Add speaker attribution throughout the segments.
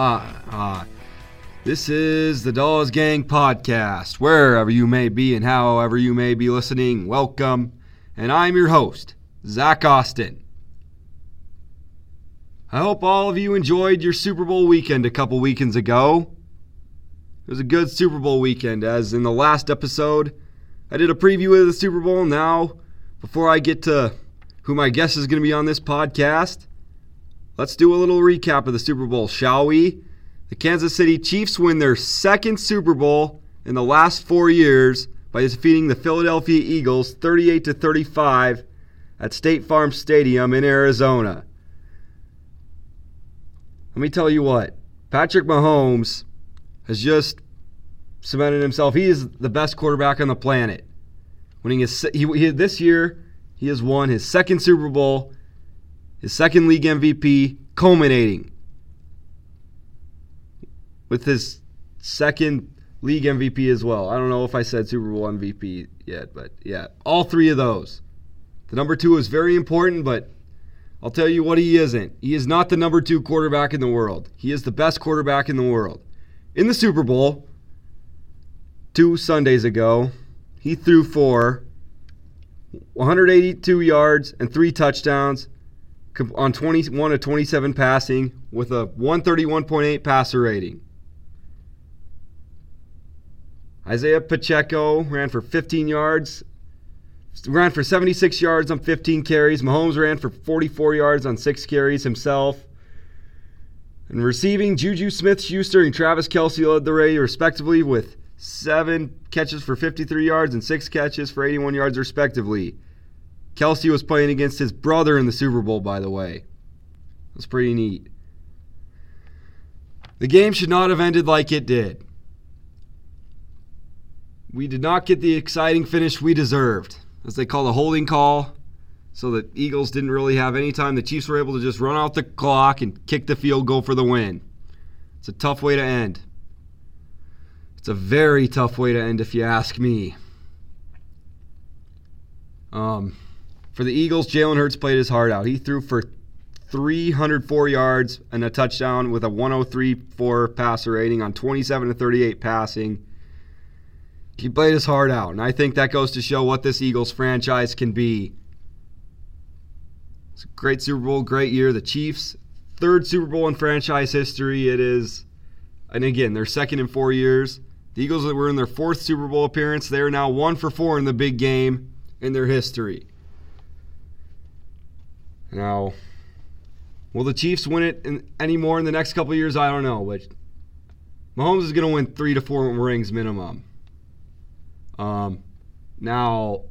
Speaker 1: Ah, ah. This is the Dollas Gang podcast. Wherever you may be and however you may be listening, welcome. And I'm your host, Zach Austin. I hope all of you enjoyed your Super Bowl weekend a couple weekends ago. It was a good Super Bowl weekend, as in the last episode, I did a preview of the Super Bowl. Now, before I get to who my guest is going to be on this podcast, let's do a little recap of the Super Bowl, shall we? The Kansas City Chiefs win their second Super Bowl in the last four years by defeating the Philadelphia Eagles 38 to 35 at State Farm Stadium in Arizona. Let me tell you what, Patrick Mahomes has just cemented himself. He is the best quarterback on the planet. Winning his he, he, this year, he has won his second Super Bowl, his second league MVP, culminating with his second league MVP as well. I don't know if I said Super Bowl MVP yet, but yeah, all three of those. The number two is very important, but I'll tell you what he isn't. He is not the number two quarterback in the world. He is the best quarterback in the world. In the Super Bowl, two Sundays ago, he threw for 182 yards and three touchdowns on 21 to 27 passing with a 131.8 passer rating. Isaiah Pacheco ran for 15 yards ran for 76 yards on 15 carries. Mahomes ran for 44 yards on six carries himself. And receiving, Juju Smith Schuster and Travis Kelce led the way, respectively, with seven catches for 53 yards and six catches for 81 yards, respectively. Kelce was playing against his brother in the Super Bowl, by the way. That's pretty neat. The game should not have ended like it did. We did not get the exciting finish we deserved as they call a holding call. So the Eagles didn't really have any time. The Chiefs were able to just run out the clock and kick the field goal for the win. It's a tough way to end. It's a very tough way to end, if you ask me. Um, for the Eagles, Jalen Hurts played his heart out. He threw for 304 yards and a touchdown with a 103.4 passer rating on 27 to 38 passing. He played his heart out, and I think that goes to show what this Eagles franchise can be. It's a great Super Bowl, great year. The Chiefs, third Super Bowl in franchise history. It is, and again, they're second in four years. The Eagles were in their fourth Super Bowl appearance. They are now one for four in the big game in their history. Now, will the Chiefs win it in, anymore in the next couple years? I don't know, but Mahomes is going to win three to four rings minimum. Um, now,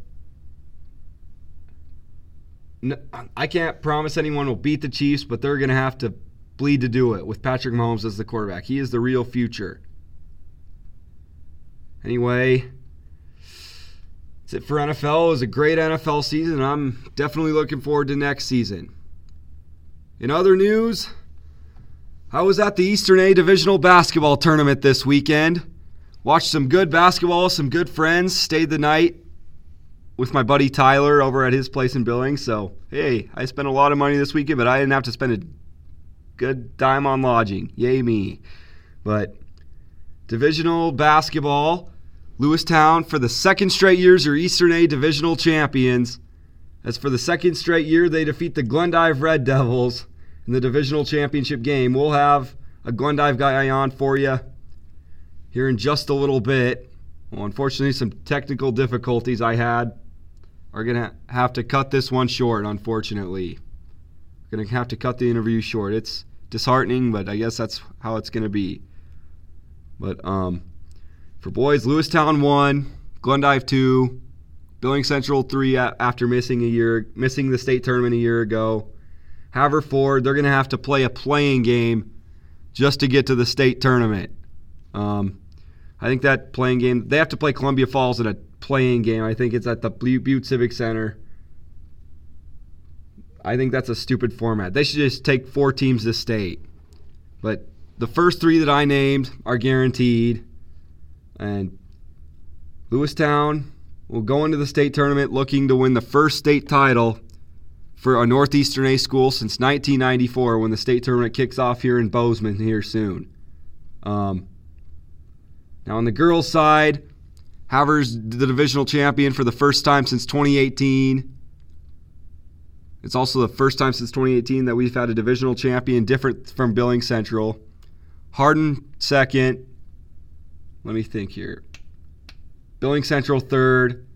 Speaker 1: I can't promise anyone will beat the Chiefs, but they're going to have to bleed to do it with Patrick Mahomes as the quarterback. He is the real future. Anyway, that's it for NFL. It was a great NFL season. I'm definitely looking forward to next season. In other news, I was at the Eastern A Divisional Basketball Tournament this weekend. Watched some good basketball, some good friends, stayed the night with my buddy Tyler over at his place in Billings. So, hey, I spent a lot of money this weekend, but I didn't have to spend a good dime on lodging. Yay, me. But divisional basketball, Lewistown for the second straight years are Eastern A divisional champions. As for the second straight year, they defeat the Glendive Red Devils in the divisional championship game. We'll have a Glendive guy on for you here in just a little bit. Well, unfortunately, some technical difficulties I had are going to have to cut this one short, unfortunately. Going to have to cut the interview short. It's disheartening, but I guess that's how it's going to be. But um, for boys, Lewistown 1, Glendive 2, Billings Central 3 after missing a year, missing the state tournament a year ago. Haverford, they're going to have to play a playing game just to get to the state tournament. Um, I think that playing game, they have to play Columbia Falls in a playing game. I think it's at the Butte Civic Center. I think that's a stupid format. They should just take four teams to state. But the first three that I named are guaranteed. And Lewistown will go into the state tournament looking to win the first state title for a Northeastern A school since 1994 when the state tournament kicks off here in Bozeman here soon. Um, now, on the girls' side, Havre's, the divisional champion for the first time since 2018. It's also the first time since 2018 that we've had a divisional champion different from Billings Central. Hardin second. Let me think here. Billings Central third.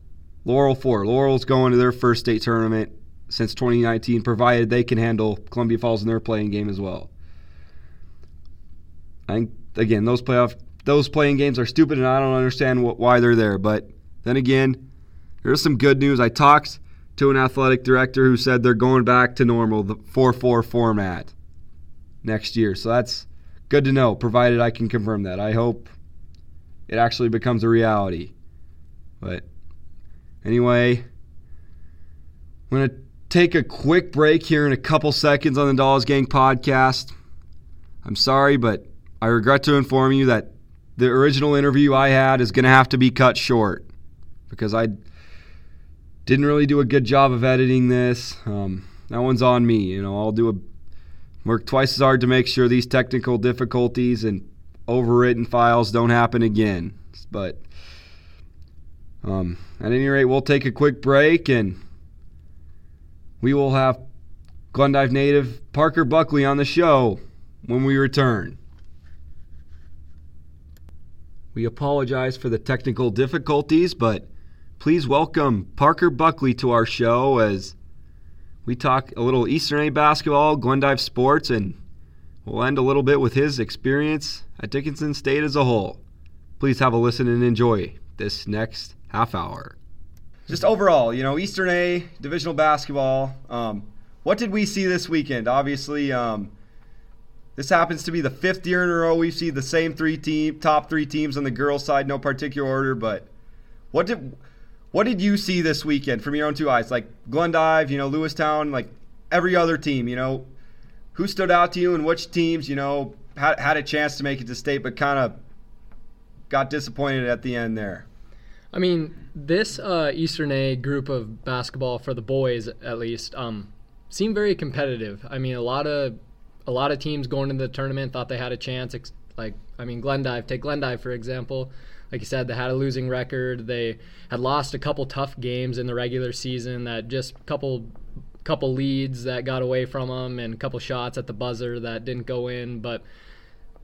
Speaker 1: Laurel four. Laurel's going to their first state tournament since 2019, provided they can handle Columbia Falls in their playing game as well. I again those playoff those playing games are stupid, and I don't understand what, why they're there. But then again, there's some good news. I talked to an athletic director who said they're going back to normal, the 4-4 format next year. So that's good to know, provided I can confirm that. I hope it actually becomes a reality. But anyway, I'm going to take a quick break here in a couple seconds on the Dollas Gang podcast. I'm sorry, but I regret to inform you that the original interview I had is going to have to be cut short because I didn't really do a good job of editing this. Um, that one's on me. You know, I'll do a work twice as hard to make sure these technical difficulties and overwritten files don't happen again. But um, at any rate, we'll take a quick break and we will have Glendive native Parker Buckley on the show when we return. We apologize for the technical difficulties, but please welcome Parker Buckley to our show as we talk a little Eastern A basketball, Glendive sports, and we'll end a little bit with his experience at Dickinson State as a whole. Please have a listen and enjoy this next half hour. Just overall, you know, Eastern A divisional basketball. Um, what did we see this weekend? Obviously, um, this happens to be the fifth year in a row we've seen the same three team, top three teams on the girls' side, no particular order. But what did what did you see this weekend from your own two eyes? Like Glendive, you know, Lewistown, like every other team, you know, who stood out to you and which teams, you know, had, had a chance to make it to state, but kind of got disappointed at the end there.
Speaker 2: I mean, this uh, Eastern A group of basketball for the boys, at least, um, seemed very competitive. I mean, a lot of a lot of teams going into the tournament thought they had a chance. Like, I mean, Glendive, take Glendive for example. Like you said, they had a losing record. They had lost a couple tough games in the regular season. That just couple couple leads that got away from them and a couple shots at the buzzer that didn't go in. But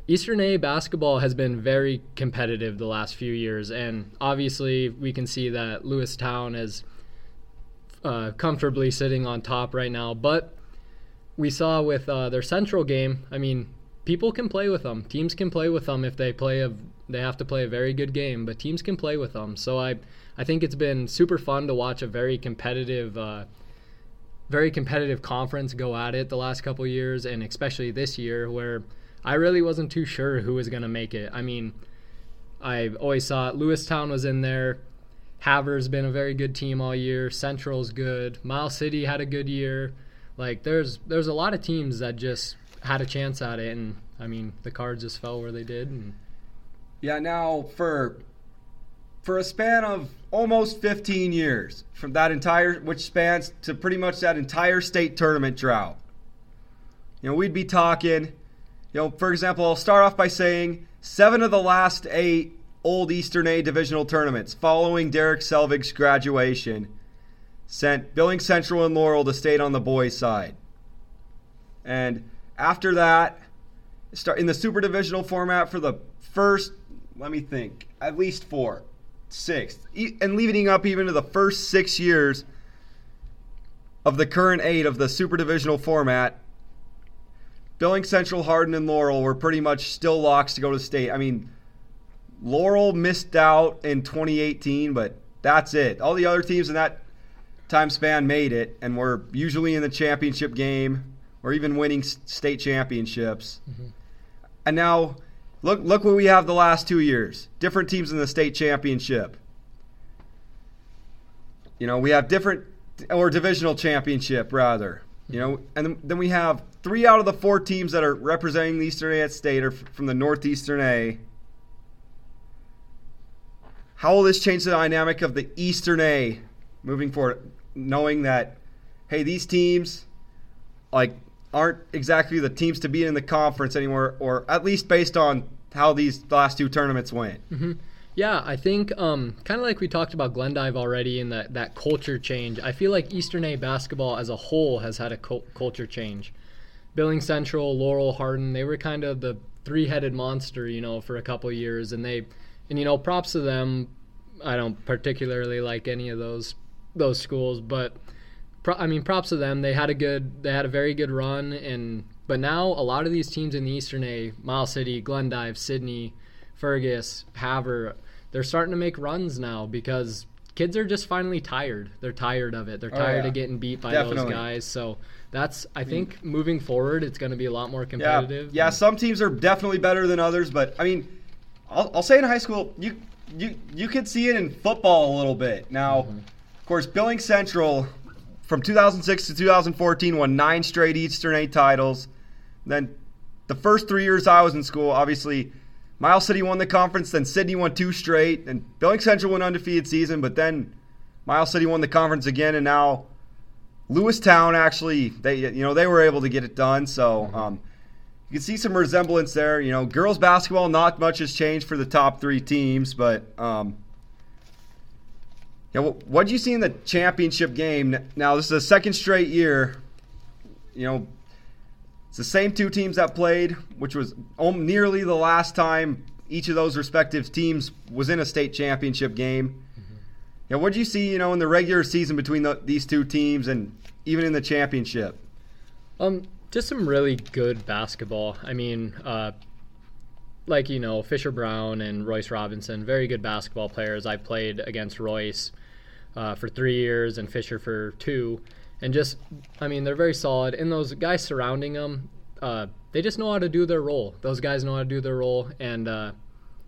Speaker 2: Eastern A basketball has been very competitive the last few years, and obviously we can see that Lewistown is uh, comfortably sitting on top right now. But we saw with uh, their central game, I mean, people can play with them. Teams can play with them if they play a they have to play a very good game, but teams can play with them. So I I think it's been super fun to watch a very competitive uh, very competitive conference go at it the last couple years and especially this year where I really wasn't too sure who was going to make it. I mean, I always thought Lewistown was in there. Havre's been a very good team all year. Central's good. Miles City had a good year. Like there's there's a lot of teams that just had a chance at it, and I mean the cards just fell where they did. And
Speaker 1: yeah, now for for a span of almost 15 years, from that entire which spans to pretty much that entire state tournament drought. You know, we'd be talking. You know, for example, I'll start off by saying seven of the last eight old Eastern A divisional tournaments following Derek Selvig's graduation sent Billings Central and Laurel to state on the boys' side. And after that, start in the super divisional format for the first, let me think, at least four, six, and leading up even to the first six years of the current eight of the super divisional format. Billings Central, Hardin, and Laurel were pretty much still locks to go to state. I mean, Laurel missed out in 2018, but that's it. All the other teams in that time span made it and were usually in the championship game or even winning state championships. Mm-hmm. And now look look what we have the last 2 years. Different teams in the state championship. You know, we have different or divisional championship rather. You know, and then we have three out of the four teams that are representing the Eastern A at state are from the Northeastern A. How will this change the dynamic of the Eastern A moving forward? knowing that hey, these teams like aren't exactly the teams to be in the conference anymore, or at least based on how these last two tournaments went.
Speaker 2: Mm-hmm. Yeah, I think um, kind of like we talked about Glendive already and that, that culture change. I feel like Eastern A basketball as a whole has had a culture change. Billings Central, Laurel, Hardin, they were kind of the three-headed monster, you know, for a couple years, and they, and you know, props to them. I don't particularly like any of those those schools, but pro- I mean, props to them. They had a good, they had a very good run, and but now a lot of these teams in the Eastern A, Mile City, Glendive, Sidney, Fergus, Havre they're starting to make runs now because kids are just finally tired. They're tired of it. They're oh, tired oh, yeah. of getting beat by Definitely. those guys. So that's I think moving forward, it's going to be a lot more competitive.
Speaker 1: Yeah, yeah. Some teams are definitely better than others, but I mean, I'll, I'll say in high school, you you you could see it in football a little bit. Now, mm-hmm. of course, Billings Central from 2006 to 2014 won nine straight Eastern A titles. Then the first three years I was in school, obviously Miles City won the conference, then Sidney won two straight, and Billings Central won undefeated season, but then Miles City won the conference again, and now Lewistown actually they you know they were able to get it done. So mm-hmm. um, you can see some resemblance there. You know, girls basketball not much has changed for the top three teams, but um, yeah, what did you see in the championship game? Now this is the second straight year. You know, it's the same two teams that played, which was nearly the last time each of those respective teams was in a state championship game. Mm-hmm. Yeah, what did you see, you know, in the regular season between the, these two teams and even in the championship?
Speaker 2: Um, just some really good basketball. I mean, uh, like you know, Fisher Brown and Royce Robinson, very good basketball players. I played against Royce uh, for three years and Fisher for two and just I mean they're very solid. And those guys surrounding them, uh, they just know how to do their role. Those guys know how to do their role, and uh,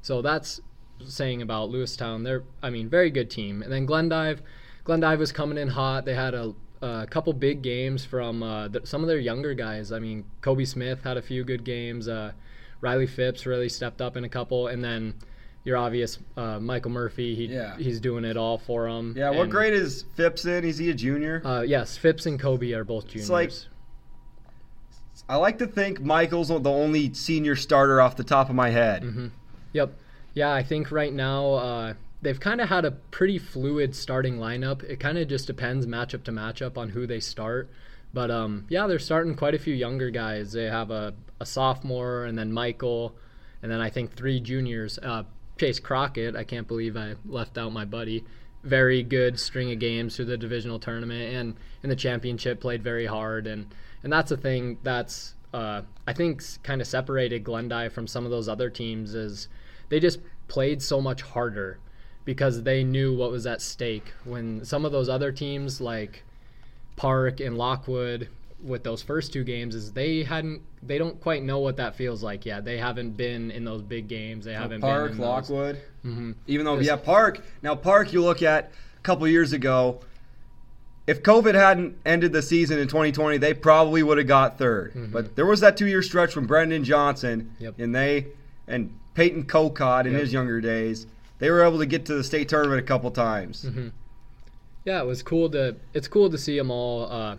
Speaker 2: so that's saying about Lewistown. They're I mean very good team. And then Glendive, Glendive was coming in hot. They had a, a couple big games from uh, the, some of their younger guys. I mean Kobe Smith had a few good games. Riley Phipps really stepped up in a couple, and then your obvious uh, Michael Murphy. He, yeah. He's doing it all for them.
Speaker 1: Yeah, what grade is Phipps in? Is he a junior?
Speaker 2: Uh, yes, Phipps and Kobe are both juniors. It's like,
Speaker 1: I like to think Michael's the only senior starter off the top of my head.
Speaker 2: Mm-hmm. Yep. Yeah, I think right now uh, they've kind of had a pretty fluid starting lineup. It kind of just depends matchup to matchup on who they start. But um, yeah, they're starting quite a few younger guys. They have a, a sophomore and then Michael, and then I think three juniors. Uh, Chase Crockett, I can't believe I left out my buddy. Very good string of games through the divisional tournament and in the championship played very hard and and that's the thing that's uh, I think kind of separated Glendive from some of those other teams is they just played so much harder because they knew what was at stake. When some of those other teams like Park and Lockwood with those first two games is they hadn't they don't quite know what that feels like yet. They haven't been in those big games. They haven't
Speaker 1: Park,
Speaker 2: been
Speaker 1: in Lockwood. Mm-hmm. Even though yeah, Park. Now Park, you look at a couple years ago. If COVID hadn't ended the season in 2020, they probably would have got 3rd mm-hmm. But there was that two-year stretch from Brendan Johnson,
Speaker 2: yep.
Speaker 1: and they and Peyton Cocott in yep. his younger days, they were able to get to the state tournament a couple times.
Speaker 2: Mm-hmm. Yeah, it was cool to. It's cool to see them all. Uh,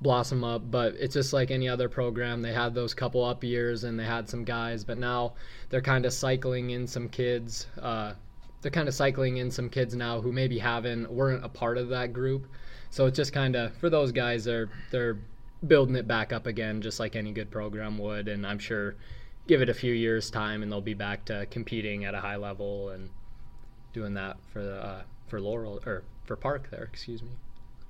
Speaker 2: blossom up. But it's just like any other program. They had those couple up years and they had some guys, but now they're kind of cycling in some kids. Uh, they're kind of cycling in some kids now who maybe haven't weren't a part of that group. So it's just kind of for those guys, they're they're building it back up again, just like any good program would. And I'm sure give it a few years time and they'll be back to competing at a high level and doing that for uh, for Laurel or for Park there. Excuse me.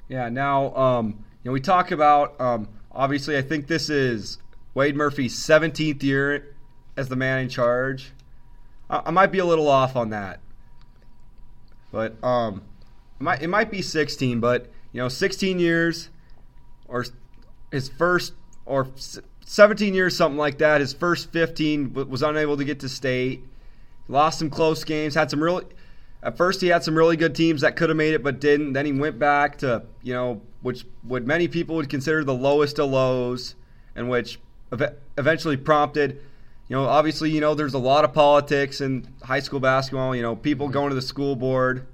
Speaker 1: Yeah. Now, um, you know, we talk about um, obviously. I think this is Wade Murphy's 17th year as the man in charge. I, I might be a little off on that, but um, it might, it might be 16. But you know, 16 years or his first or 17 years, something like that. His first 15 was unable to get to state. Lost some close games. Had some really at first he had some really good teams that could have made it but didn't. Then he went back to, you know, which what many people would consider the lowest of lows and which eventually prompted, you know, obviously, you know, there's a lot of politics in high school basketball, you know, people going to the school board,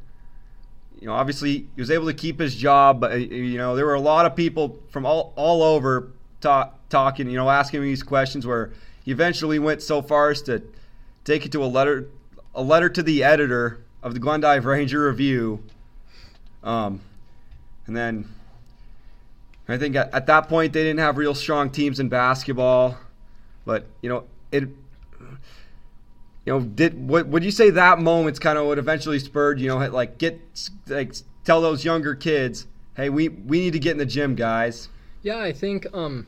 Speaker 1: you know, obviously he was able to keep his job, but uh, you know, there were a lot of people from all all over talk, talking, you know, asking me these questions. Where he eventually went so far as to take it to a letter a letter to the editor of the Glendive Ranger Review. Um, and then I think at, at that point they didn't have real strong teams in basketball, but you know it you know, did what would you say that moment's kind of what eventually spurred, you know, like get like tell those younger kids, hey, we we need to get in the gym, guys.
Speaker 2: Yeah, I think um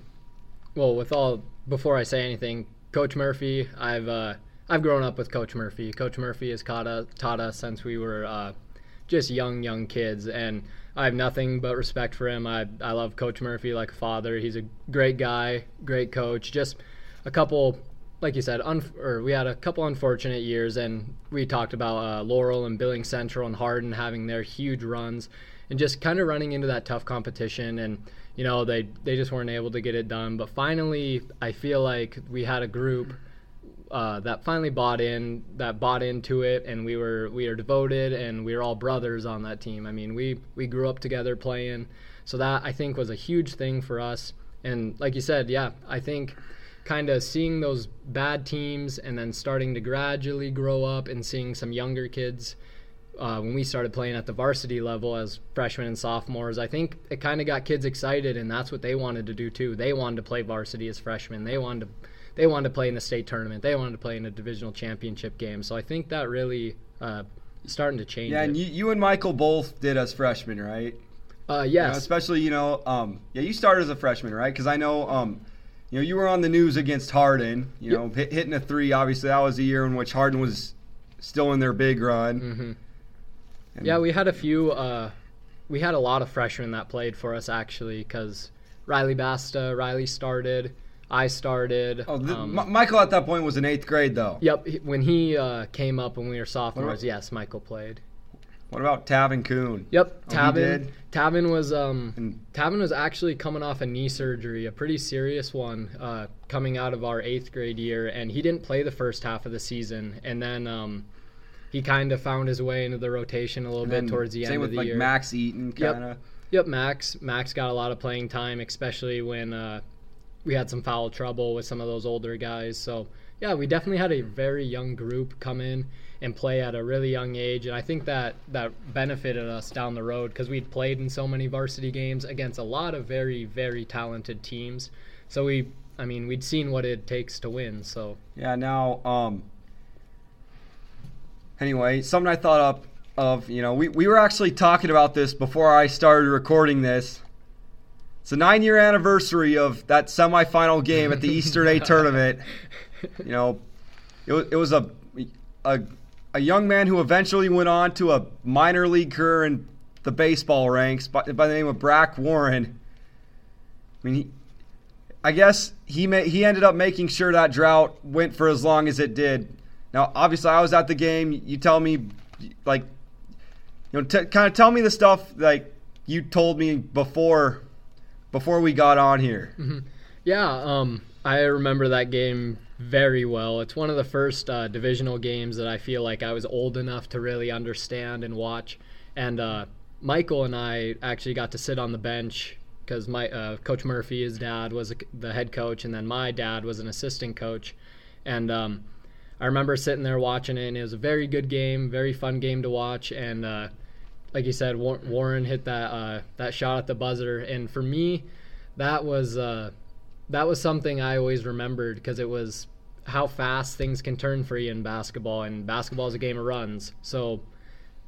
Speaker 2: well, with all before I say anything, Coach Murphy, I've uh I've grown up with Coach Murphy. Coach Murphy has taught us, taught us since we were uh, just young, young kids, and I have nothing but respect for him. I, I love Coach Murphy like a father. He's a great guy, great coach. Just a couple like you said, un- or we had a couple unfortunate years, and we talked about uh, Laurel and Billing Central and Hardin having their huge runs, and just kind of running into that tough competition, and you know they they just weren't able to get it done. But finally, I feel like we had a group uh, that finally bought in, that bought into it, and we were we are devoted, and we are all brothers on that team. I mean, we we grew up together playing, so that I think was a huge thing for us. And like you said, yeah, I think kind of seeing those bad teams and then starting to gradually grow up and seeing some younger kids uh, when we started playing at the varsity level as freshmen and sophomores, I think it kind of got kids excited, and that's what they wanted to do too. They wanted to play varsity as freshmen. They wanted to, they wanted to play in the state tournament. They wanted to play in a divisional championship game. So I think that really uh, starting to change.
Speaker 1: Yeah,
Speaker 2: it.
Speaker 1: and you, you and Michael both did as freshmen, right?
Speaker 2: Uh, yes.
Speaker 1: You know, especially you know, um, yeah, you started as a freshman, right? Because I know. Um, you know, you were on the news against Hardin. You know, hit, hitting a three. Obviously, that was the year in which Hardin was still in their big run.
Speaker 2: Mm-hmm. Yeah, we had a few. Uh, we had a lot of freshmen that played for us actually, because Riley Basta, Riley started. I started.
Speaker 1: Oh, um, M- Michael at that point was in eighth grade, though.
Speaker 2: Yep, when he uh, came up when we were sophomores, yes, Michael played.
Speaker 1: What about Tavin Coon?
Speaker 2: Yep, oh, Tavin. Tavin was um, and, Tavin was actually coming off a knee surgery, a pretty serious one, uh, coming out of our eighth grade year, and he didn't play the first half of the season, and then um, he kind of found his way into the rotation a little bit towards the end
Speaker 1: of
Speaker 2: the
Speaker 1: like
Speaker 2: year.
Speaker 1: Same with Max Eaton, kind of.
Speaker 2: Yep. yep, Max. Max got a lot of playing time, especially when uh, we had some foul trouble with some of those older guys. So yeah, we definitely had a very young group come in and play at a really young age, and I think that that benefited us down the road because we'd played in so many varsity games against a lot of very very talented teams. So we, I mean, we'd seen what it takes to win. So
Speaker 1: yeah, now um, anyway, something I thought up of, you know, we, we were actually talking about this before I started recording this. It's a nine year anniversary of that semifinal game at the Eastern A tournament. You know, it was, it was a, a a young man who eventually went on to a minor league career in the baseball ranks by, by the name of Brack Warren. I mean, he, I guess he may, he ended up making sure that drought went for as long as it did. Now, obviously, I was at the game. You tell me, like, you know, t- kind of tell me the stuff like you told me before before we got on here.
Speaker 2: Mm-hmm. Yeah, um, I remember that game very well. It's one of the first uh, divisional games that I feel like I was old enough to really understand and watch. And uh, Michael and I actually got to sit on the bench because my uh, Coach Murphy, his dad, was the head coach, and then my dad was an assistant coach. And um, I remember sitting there watching it, and it was a very good game, very fun game to watch. And uh, like you said, Warren hit that uh, that shot at the buzzer, and for me, that was uh, that was something I always remembered because it was how fast things can turn for you in basketball, and basketball is a game of runs. So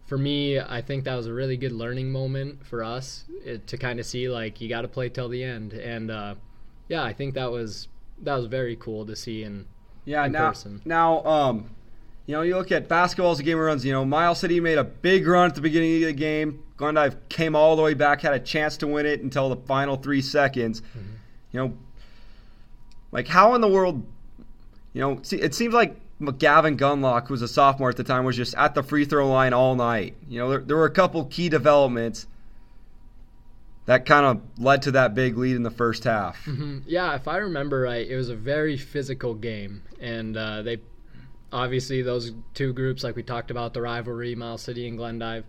Speaker 2: for me, I think that was a really good learning moment for us it, to kind of see like you got to play till the end, and uh, yeah, I think that was that was very cool to see in
Speaker 1: yeah
Speaker 2: in
Speaker 1: now
Speaker 2: person.
Speaker 1: now um you know you look at basketball as a game of runs. You know Miles City made a big run at the beginning of the game. Glendive came all the way back, had a chance to win it until the final three seconds. Mm-hmm. You know like, how in the world, you know, see, it seems like Gavin Gunlock, who was a sophomore at the time, was just at the free throw line all night. You know, there, there were a couple key developments that kind of led to that big lead in the first half.
Speaker 2: Mm-hmm. Yeah, if I remember right, it was a very physical game, and uh, they obviously those two groups, like we talked about, the rivalry, Mile City and Glendive,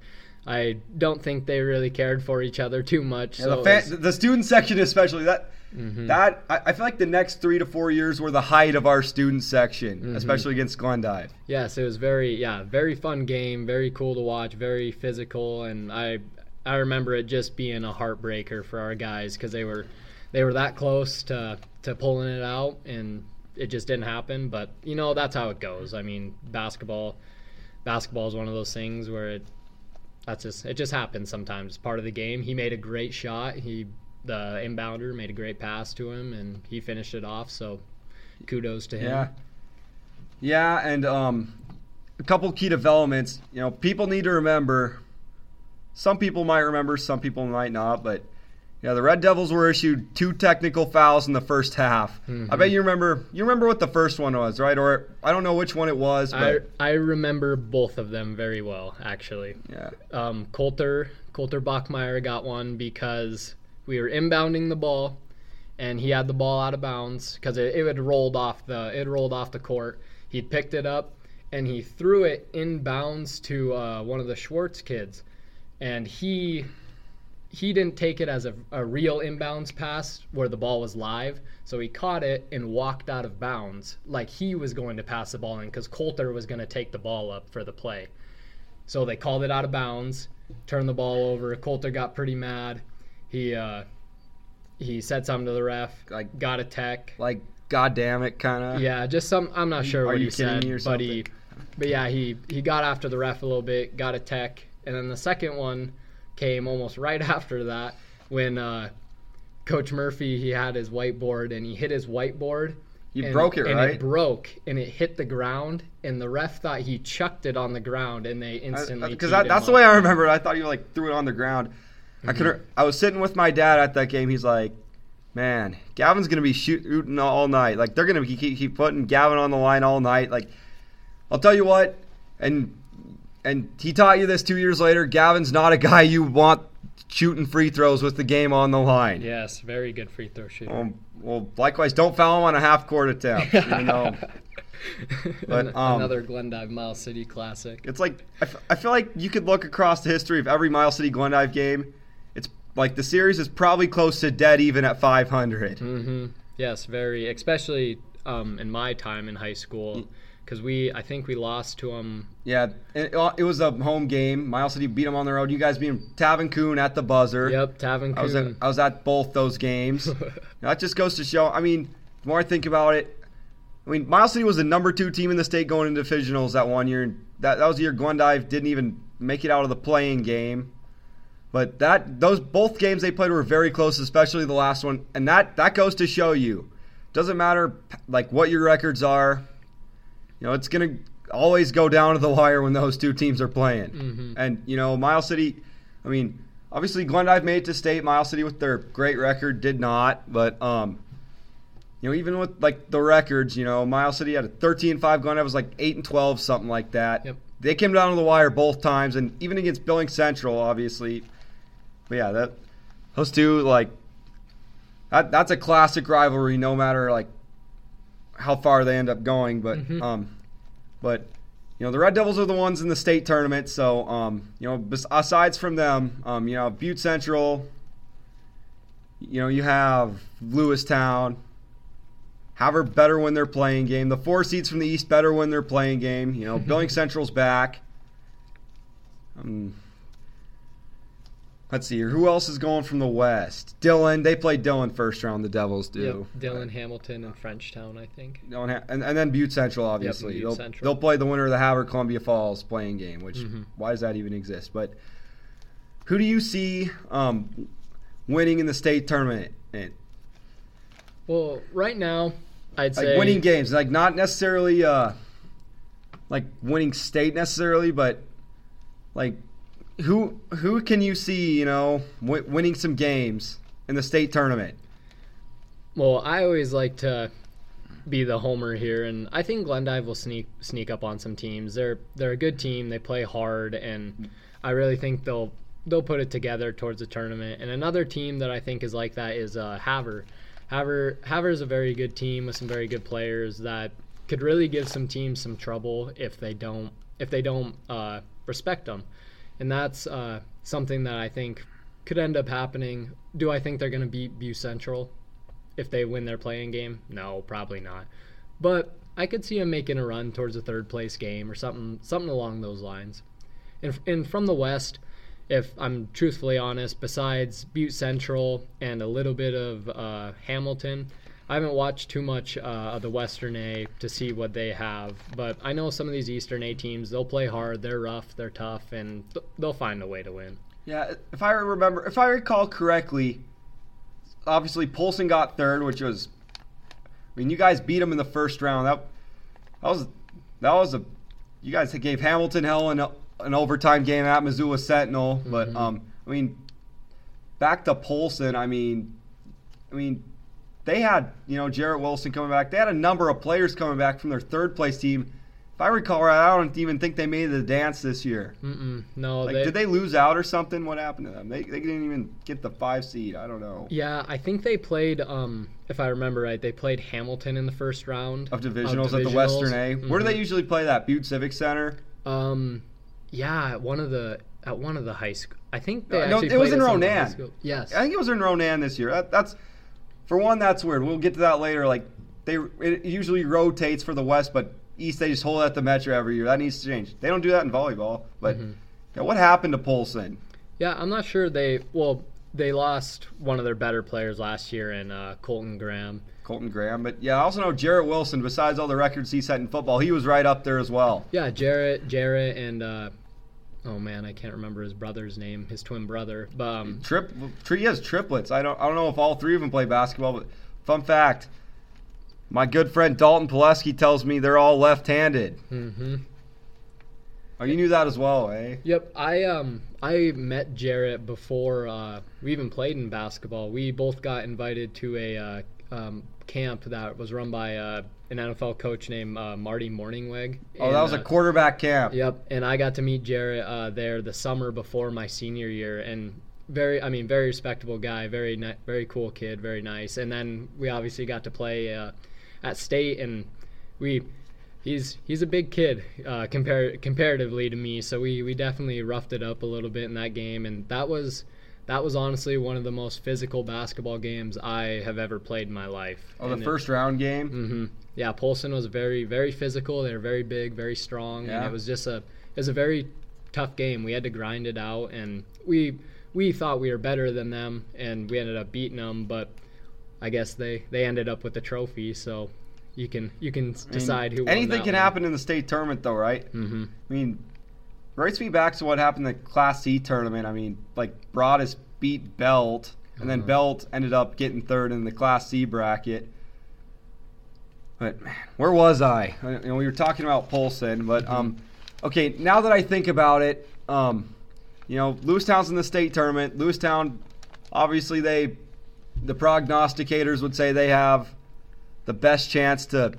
Speaker 2: I don't think they really cared for each other too much.
Speaker 1: Yeah,
Speaker 2: so
Speaker 1: the, fan,
Speaker 2: was-
Speaker 1: the student section especially that
Speaker 2: Mhm.
Speaker 1: that I, I feel like the next three to four years were the height of our student section,
Speaker 2: Mhm.
Speaker 1: especially against Glendive.
Speaker 2: Yes, it was very yeah, very fun game, very cool to watch, very physical, and I I remember it just being a heartbreaker for our guys because they were they were that close to to pulling it out, and it just didn't happen. But you know that's how it goes. I mean, basketball basketball is one of those things where it that's just it just happens sometimes. It's part of the game. He made a great shot. He the inbounder made a great pass to him, and he finished it off. So kudos to him.
Speaker 1: Yeah. Yeah, and um, a couple key developments. You know, people need to remember. Some people might remember, some people might not, but yeah, the Red Devils were issued two technical fouls in the first half. I
Speaker 2: Mhm.
Speaker 1: bet you remember. You remember what the first one was, right? Or I don't know which one it was, but
Speaker 2: I remember both of them very well, actually.
Speaker 1: yeah.
Speaker 2: Um, Coulter Coulter Bachmeyer got one because we were inbounding the ball, and he had the ball out of bounds because it, it had rolled off the it rolled off the court. He picked it up and he threw it inbounds to uh, one of the Schwartz kids, and he he didn't take it as a, a real inbounds pass where the ball was live. So he caught it and walked out of bounds like he was going to pass the ball in because Coulter was going to take the ball up for the play. So they called it out of bounds, turned the ball over. Coulter got pretty mad. He uh, he said something to the ref,
Speaker 1: Like-
Speaker 2: got a tech.
Speaker 1: Like, god damn it, kind of.
Speaker 2: Yeah, just some. I'm not sure
Speaker 1: Are
Speaker 2: what
Speaker 1: you
Speaker 2: he said,
Speaker 1: me or
Speaker 2: but he, but yeah, he he got after the ref a little bit, got a tech, and then the second one came almost right after that when uh, Coach Murphy he had his whiteboard and he hit his whiteboard.
Speaker 1: You
Speaker 2: and-
Speaker 1: broke it,
Speaker 2: and
Speaker 1: right?
Speaker 2: it broke and it hit the ground, and the ref thought he chucked it on the ground, and they instantly
Speaker 1: Because that, that's the way I remember it. I thought you like threw it on the ground. I could. I was sitting with my dad at that game. He's like, "Man, Gavin's gonna be shooting all night. Like they're gonna keep, keep putting Gavin on the line all night. Like, I'll tell you what." And and he taught you this two years later. Gavin's not a guy you want shooting free throws with the game on the line.
Speaker 2: Yes, very good free throw shooter.
Speaker 1: Um, well, likewise, don't foul him on a half court attempt. even though But, um,
Speaker 2: another Glendive Miles City classic.
Speaker 1: It's like I, f- I feel like you could look across the history of every Miles City Glendive game. It's like the series is probably close to dead even at 500.
Speaker 2: hmm Yes, very, especially um, in my time in high school, because we, I think we lost to them.
Speaker 1: Yeah, it, it was a home game. Miles City beat them on the road. You guys beat Tavin Coon at the buzzer.
Speaker 2: Yep, Tavin
Speaker 1: I was at,
Speaker 2: Coon.
Speaker 1: I was at both those games. that just goes to show. I mean, the more I think about it, I mean, Miles City was the number two team in the state going into divisionals that one year. That that was the year Glendive didn't even make it out of the playing game. But that those both games they played were very close, especially the last one, and that that goes to show you, doesn't matter like what your records are. You know, it's gonna always go down to the wire when those two teams are playing.
Speaker 2: Mhm.
Speaker 1: And you know, Miles City, I mean, obviously Glendive made it to state. Miles City with their great record did not, but um, you know, even with like the records, you know, Miles City had a 13 5, Glendive was like 8 and 12, something like that.
Speaker 2: Yep.
Speaker 1: They came down to the wire both times, and even against Billings Central, obviously. But yeah, that those two like that that's a classic rivalry, no matter like how far they end up going. But
Speaker 2: Mhm.
Speaker 1: um, but you know the Red Devils are the ones in the state tournament, so um, you know bes- aside from them, um, you know Butte Central. You know you have Lewistown. However, better win their playing game. The four seeds from the East better win their playing game. You know, Billings Central's back. Um, let's see here. Who else is going from the West? Dillon. They played Dillon first round. The Devils do.
Speaker 2: Yep, Dillon Hamilton and Frenchtown, I think.
Speaker 1: Ha- and, and then Butte Central, obviously.
Speaker 2: Butte
Speaker 1: they'll,
Speaker 2: Central.
Speaker 1: they'll play the winner of the Havre Columbia Falls playing game, which,
Speaker 2: Mhm.
Speaker 1: why does that even exist? But who do you see um, winning in the state tournament? And,
Speaker 2: Well, right now, I'd
Speaker 1: like
Speaker 2: say
Speaker 1: winning games, like not necessarily uh, like winning state necessarily, but like who who can you see, you know, w- winning some games in the state tournament?
Speaker 2: Well, I always like to be the homer here, and I think Glendive will sneak sneak up on some teams. They're they're a good team. They play hard, and I really think they'll they'll put it together towards the tournament. And another team that I think is like that is uh, Havre. Havre Havre is a very good team with some very good players that could really give some teams some trouble if they don't if they don't uh, respect them. And that's uh, something that I think could end up happening. Do I think they're going to beat Butte Central if they win their playing game? No, probably not. But I could see them making a run towards a third place game or something something along those lines. And, and from the West, if I'm truthfully honest, besides Butte Central and a little bit of uh, Hamilton, I haven't watched too much uh, of the Western A to see what they have, but I know some of these Eastern A teams. They'll play hard. They're rough. They're tough, and th- they'll find a way to win.
Speaker 1: Yeah, if I remember, if I recall correctly, obviously Polson got third, which was, I mean, you guys beat them in the first round. That that was that was a, you guys gave Hamilton hell in a, an overtime game at Missoula Sentinel, but
Speaker 2: Mhm.
Speaker 1: um, I mean, back to Polson. I mean, I mean, they had you know Jarrett Wilson coming back. They had a number of players coming back from their third place team. If I recall right, I don't even think they made the dance this year.
Speaker 2: Mm-mm, no,
Speaker 1: Like,
Speaker 2: they,
Speaker 1: did they lose out or something? What happened to them? They, they didn't even get the five seed. I don't know.
Speaker 2: Yeah, I think they played. Um, if I remember right, they played Hamilton in the first round
Speaker 1: Of divisionals, at the Western A. Where do they
Speaker 2: Mhm.
Speaker 1: usually play that? Butte Civic Center.
Speaker 2: Um, yeah, at one of the at one of the high school. I think they
Speaker 1: Uh, no, it was in
Speaker 2: at some of the high
Speaker 1: Ronan.
Speaker 2: Yes.
Speaker 1: I think it was in Ronan this year. That, that's for one. That's weird. We'll get to that later. Like they, it usually rotates for the West, but East they just hold it at the Metro every year. That needs to change. They don't do that in volleyball. But
Speaker 2: Mhm.
Speaker 1: yeah, what happened to Polson?
Speaker 2: Yeah, I'm not sure they. Well, they lost one of their better players last year in uh, Colton Graham.
Speaker 1: Colton Graham. But yeah, I also know Jarrett Wilson. Besides all the records he set in football, he was right up there as well.
Speaker 2: Yeah, Jarrett, Jarrett, and uh, oh man, I can't remember his brother's name, his twin brother. But um,
Speaker 1: Trip, he has triplets. I don't, I don't know if all three of them play basketball, but fun fact: my good friend Dalton Pileski tells me they're all left-handed.
Speaker 2: hmm
Speaker 1: Oh, you knew that as well, eh?
Speaker 2: Yep, I um I met Jarrett before uh, we even played in basketball. We both got invited to a uh, um, camp that was run by uh, an NFL coach named uh, Marty Mornhinweg.
Speaker 1: Oh, that was a
Speaker 2: And, uh,
Speaker 1: quarterback camp.
Speaker 2: Yep, and I got to meet Jarrett uh, there the summer before my senior year, and very, I mean, very respectable guy, very, ni- very cool kid, very nice. And then we obviously got to play uh, at state, and we, he's he's a big kid uh, compar- comparatively to me, so we we definitely roughed it up a little bit in that game, and that was. That was honestly one of the most physical basketball games I have ever played in my life.
Speaker 1: Oh, the
Speaker 2: And it-
Speaker 1: first round game.
Speaker 2: Mm-hmm. Yeah, Polson was very, very physical. They were very big, very strong, and
Speaker 1: Yeah.
Speaker 2: it was just a, it was a very tough game. We had to grind it out, and we, we thought we were better than them, and we ended up beating them. But I guess they, they ended up with the trophy, so you can, you can
Speaker 1: I mean,
Speaker 2: decide who.
Speaker 1: Anything can happen in the state tournament, though, right?
Speaker 2: Mm-hmm.
Speaker 1: I mean, writes me back to what happened in the Class C tournament. I mean, like Broadus beat Belt, and then
Speaker 2: Uh-huh.
Speaker 1: Belt ended up getting third in the Class C bracket. But man, where was I? I- You know, we were talking about Polson, but um, okay. Now that I think about it, um, you know, Lewistown's in the state tournament. Lewistown, obviously, they, the prognosticators would say they have the best chance to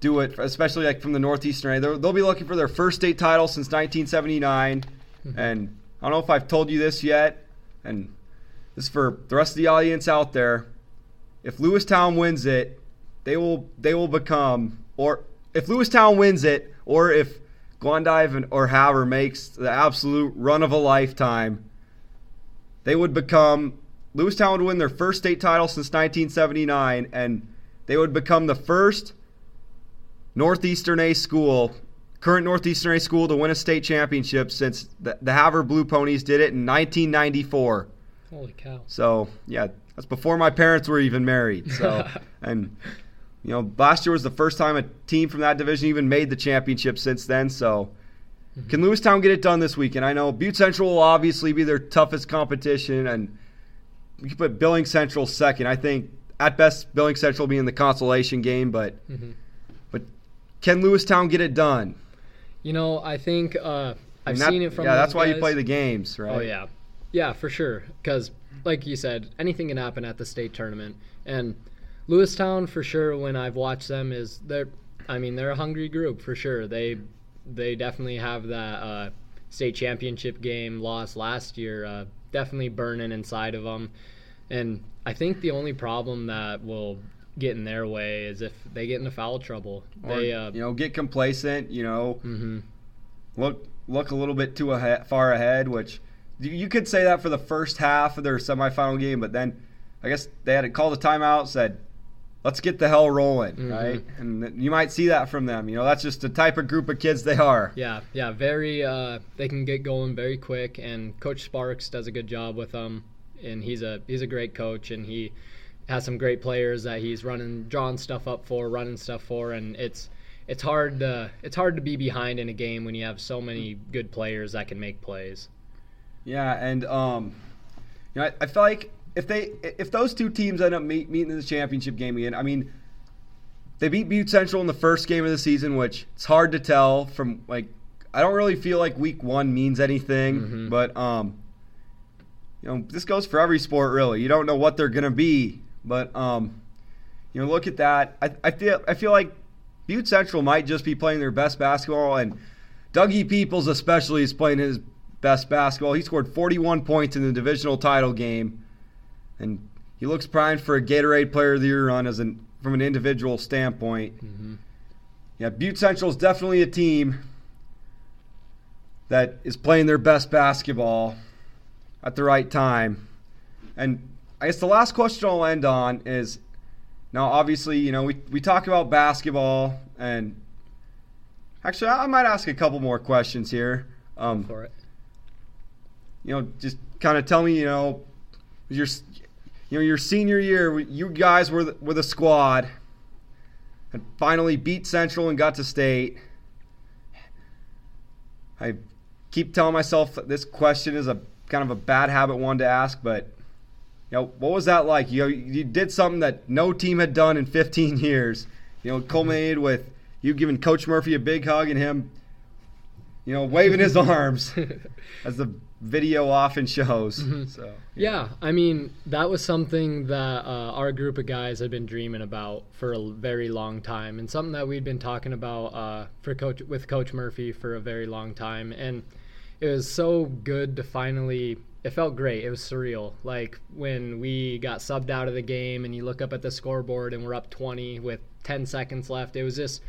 Speaker 1: do it, especially like from the Northeastern area. They'll, they'll be looking for their first state title since 1979. Mm-hmm. And I don't know if I've told you this yet, and this is for the rest of the audience out there. If Lewistown wins it, they will they will become, or if Lewistown wins it, or if Glendive and, or Havre makes the absolute run of a lifetime, they would become Lewistown would win their first state title since 1979, and they would become the first Northeastern A school, current Northeastern A school to win a state championship since the, the Havre Blue Ponies did it in 1994.
Speaker 2: Holy cow!
Speaker 1: So yeah, that's before my parents were even married. So and you know, last year was the first time a team from that division even made the championship since then. So can Lewistown get it done this weekend? I know Butte Central will obviously be their toughest competition, and we could put Billing Central second. I think at best Billing Central will be in the consolation game, but
Speaker 2: hmm
Speaker 1: but can Lewistown get it done?
Speaker 2: You know, I think uh, I've
Speaker 1: that-
Speaker 2: seen it from.
Speaker 1: yeah. That's why you play the games, right?
Speaker 2: Oh yeah, yeah, for sure. Because, like you said, anything can happen at the state tournament. And Lewistown, for sure, when I've watched them, is they're. I mean, they're a hungry group for sure. They they definitely have that uh, state championship game loss last year. Uh, definitely burning inside of them. And I think the only problem that will get in their way is if they get into foul trouble.
Speaker 1: Or
Speaker 2: they uh,
Speaker 1: you know, get complacent. You know,
Speaker 2: mhm.
Speaker 1: look look a little bit too ahead, far ahead, which you could say that for the first half of their semifinal game, but then I guess they had to call the timeout, said, let's get the hell rolling, mm-hmm. right? And you might see that from them. You know, that's just the type of group of kids they are.
Speaker 2: Yeah, yeah, very. Uh, they can get going very quick, and Coach Sparks does a good job with them. And he's a he's a great coach, and he has some great players that he's running, drawing stuff up for, running stuff for, and it's it's hard to it's hard to be behind in a game when you have so many good players that can make plays.
Speaker 1: Yeah, and um, you know, I, I feel like if they if those two teams end up meet, meeting in the championship game again, I mean, they beat Butte Central in the first game of the season, which it's hard to tell from like I don't really feel like week one means anything, mm-hmm. but um, you know, this goes for every sport really. You don't know what they're gonna be, but um, you know, look at that. I, I feel I feel like Butte Central might just be playing their best basketball, and Dougie Peoples especially is playing his best basketball. He scored 41 points in the divisional title game, and he looks primed for a Gatorade Player of the Year run as an from an individual standpoint. Mm-hmm. Yeah, Butte Central is definitely a team that is playing their best basketball at the right time. And I guess the last question I'll end on is now, obviously, you know, we, we talk about basketball, and actually, I might ask a couple more questions here.
Speaker 2: Um, For it.
Speaker 1: You know, just kind of tell me, you know, your, you know, your senior year, you guys were the, were the squad, and finally beat Central and got to state. I keep telling myself this question is a kind of a bad habit one to ask, but you know, what was that like? You know, you did something that no team had done in 15 years. You know, culminated with you giving Coach Murphy a big hug and him, you know, waving his arms, as the video often shows. Mm-hmm. So
Speaker 2: yeah. yeah. I mean, that was something that uh, our group of guys had been dreaming about for a very long time, and something that we'd been talking about uh, for coach with Coach Murphy for a very long time, and it was so good to finally it felt great. It was surreal. Like when we got subbed out of the game and you look up at the scoreboard and we're up 20 with 10 seconds left. It was just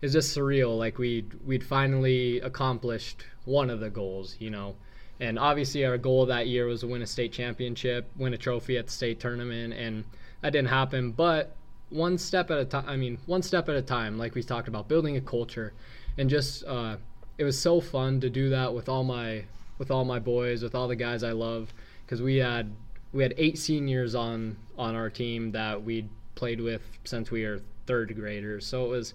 Speaker 2: it was just surreal. Like we'd we'd finally accomplished one of the goals, you know. And obviously our goal that year was to win a state championship, win a trophy at the state tournament and that didn't happen, but one step at a time, I mean, one step at a time like we talked about building a culture and just uh, it was so fun to do that with all my with all my boys, with all the guys I love, because we had we had eight seniors on on our team that we'd played with since we were third graders. So it was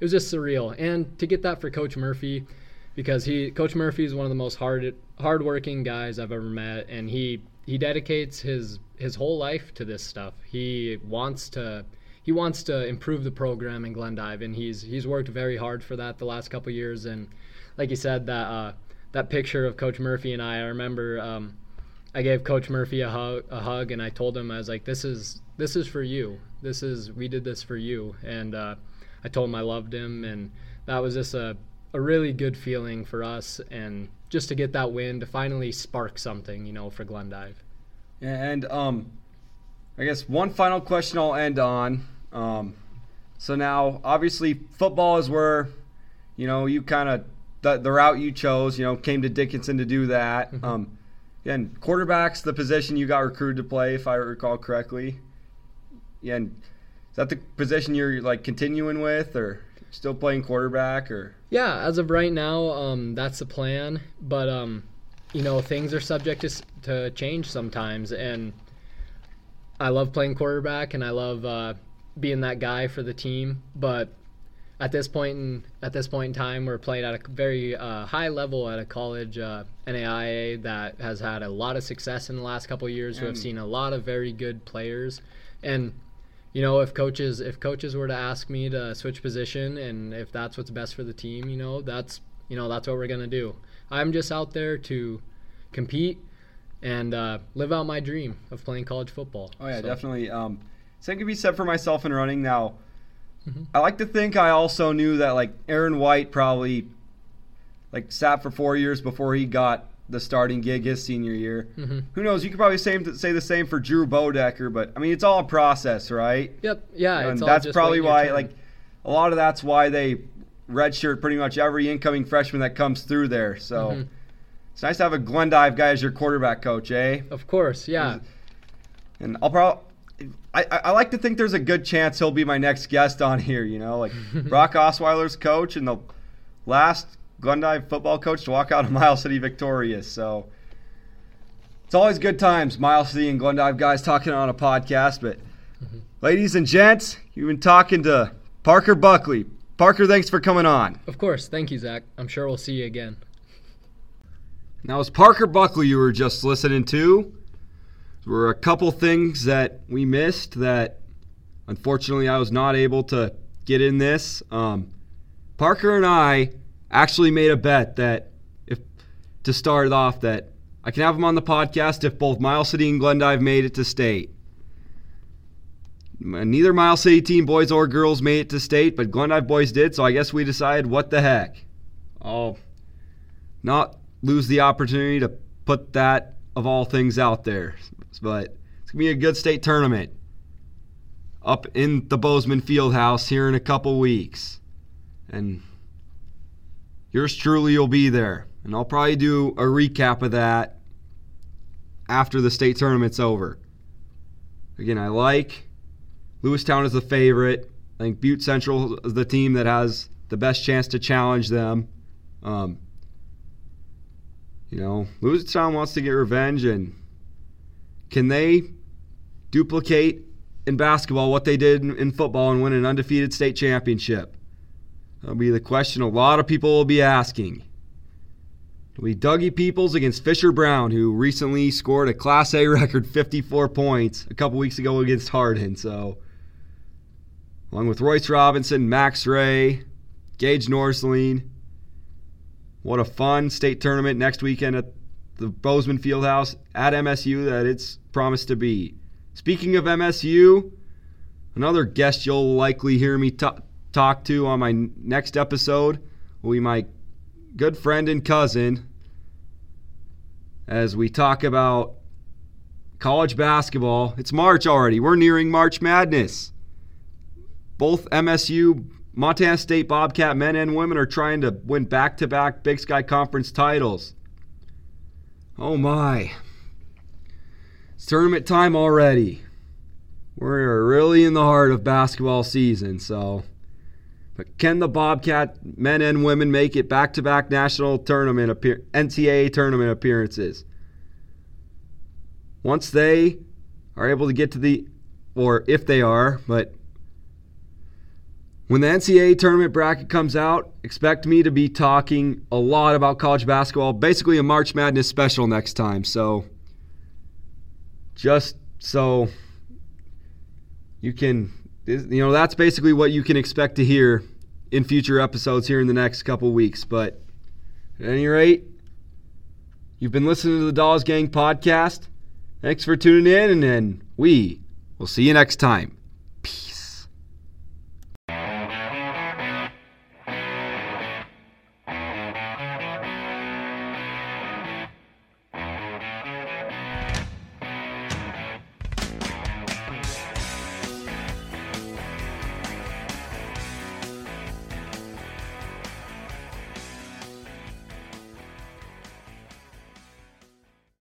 Speaker 2: it was just surreal, and to get that for Coach Murphy, because he Coach Murphy is one of the most hard hardworking guys I've ever met, and he he dedicates his his whole life to this stuff. He wants to he wants to improve the program in Glendive, and he's he's worked very hard for that the last couple years. And like you said, that uh, that picture of Coach Murphy and I. I remember um, I gave Coach Murphy a hug, a hug, and I told him I was like, "This is this is for you. This is we did this for you." And uh, I told him I loved him, and that was just a a really good feeling for us, and just to get that win to finally spark something, you know, for Glendive.
Speaker 1: And um, I guess one final question I'll end on. Um, so now, obviously, football is where, you know, you kind of the, the route you chose, you know, came to Dickinson to do that. Mm-hmm. Um, again, quarterback's the position you got recruited to play, if I recall correctly. Yeah, and is that the position you're like continuing with, or still playing quarterback, or?
Speaker 2: Yeah, as of right now, um, that's the plan. But um, you know, things are subject to to change sometimes, and I love playing quarterback, and I love uh, being that guy for the team. But at this point in at this point in time, we're playing at a very uh, high level at a college uh, NAIA that has had a lot of success in the last couple years. Who have mm. seen a lot of very good players, and you know if coaches if coaches were to ask me to switch position and if that's what's best for the team, you know that's you know that's what we're gonna do. I'm just out there to compete and uh, live out my dream of playing college football.
Speaker 1: Oh yeah, so. definitely. Um, same can be said for myself in running now Mm-hmm. I like to think I also knew that like Aaron White probably like sat for four years before he got the starting gig his senior year. Mm-hmm. Who knows? You could probably say, say the same for Drew Bodecker, but I mean it's all a process, right?
Speaker 2: Yep. Yeah.
Speaker 1: And that's probably why like a lot of that's why they redshirt pretty much every incoming freshman that comes through there. So
Speaker 2: Mhm.
Speaker 1: it's nice to have a Glendive guy as your quarterback coach, eh?
Speaker 2: Of course, yeah.
Speaker 1: And I'll probably. I, I like to think there's a good chance he'll be my next guest on here. You know, like Brock Osweiler's coach and the last Glendive football coach to walk out of Miles City victorious. So it's always good times, Miles City and Glendive guys talking on a podcast. But mm-hmm. ladies and gents, you've been talking to Parker Buckley. Parker, thanks for coming on.
Speaker 2: Of course. Thank you, Zach. I'm sure we'll see you again.
Speaker 1: Now, it's Parker Buckley you were just listening to. There were a couple things that we missed that unfortunately I was not able to get in this. Um, Parker and I actually made a bet that if to start off that I can have him on the podcast if both Miles City and Glendive made it to state. Neither Miles City team, boys or girls, made it to state, but Glendive boys did, so I guess we decided what the heck. I'll not lose the opportunity to put that of all things out there. But it's gonna be a good state tournament up in the Bozeman Fieldhouse here in a couple weeks, and yours truly will be there. And I'll probably do a recap of that after the state tournament's over. Again, I like Lewistown as the favorite. I think Butte Central is the team that has the best chance to challenge them. Um, you know, Lewistown wants to get revenge, and can they duplicate in basketball what they did in, in football and win an undefeated state championship? That'll be the question a lot of people will be asking. It'll be Dougie Peoples against Fisher Brown, who recently scored a Class A record 54 points a couple weeks ago against Hardin. So, along with Royce Robinson, Max Ray, Gage Norsleen. What a fun state tournament next weekend at the Bozeman Fieldhouse at MSU that it's promised to be. Speaking of MSU, another guest you'll likely hear me ta- talk to on my next episode will be my good friend and cousin as we talk about college basketball. It's March already. We're nearing March Madness. Both MSU, Montana State Bobcat men and women are trying to win back to back Big Sky Conference titles. Oh my. It's tournament time already. We're really in the heart of basketball season, so. But can the Bobcat men and women make it back to back national tournament appear- NCAA tournament appearances? Once they are able to get to the, or if they are, but when the NCAA tournament bracket comes out, expect me to be talking a lot about college basketball, basically a March Madness special next time. So, just so you can, you know, that's basically what you can expect to hear in future episodes here in the next couple weeks. But at any rate, you've been listening to the Dollas Gang podcast. Thanks for tuning in, and, we will see you next time. Peace.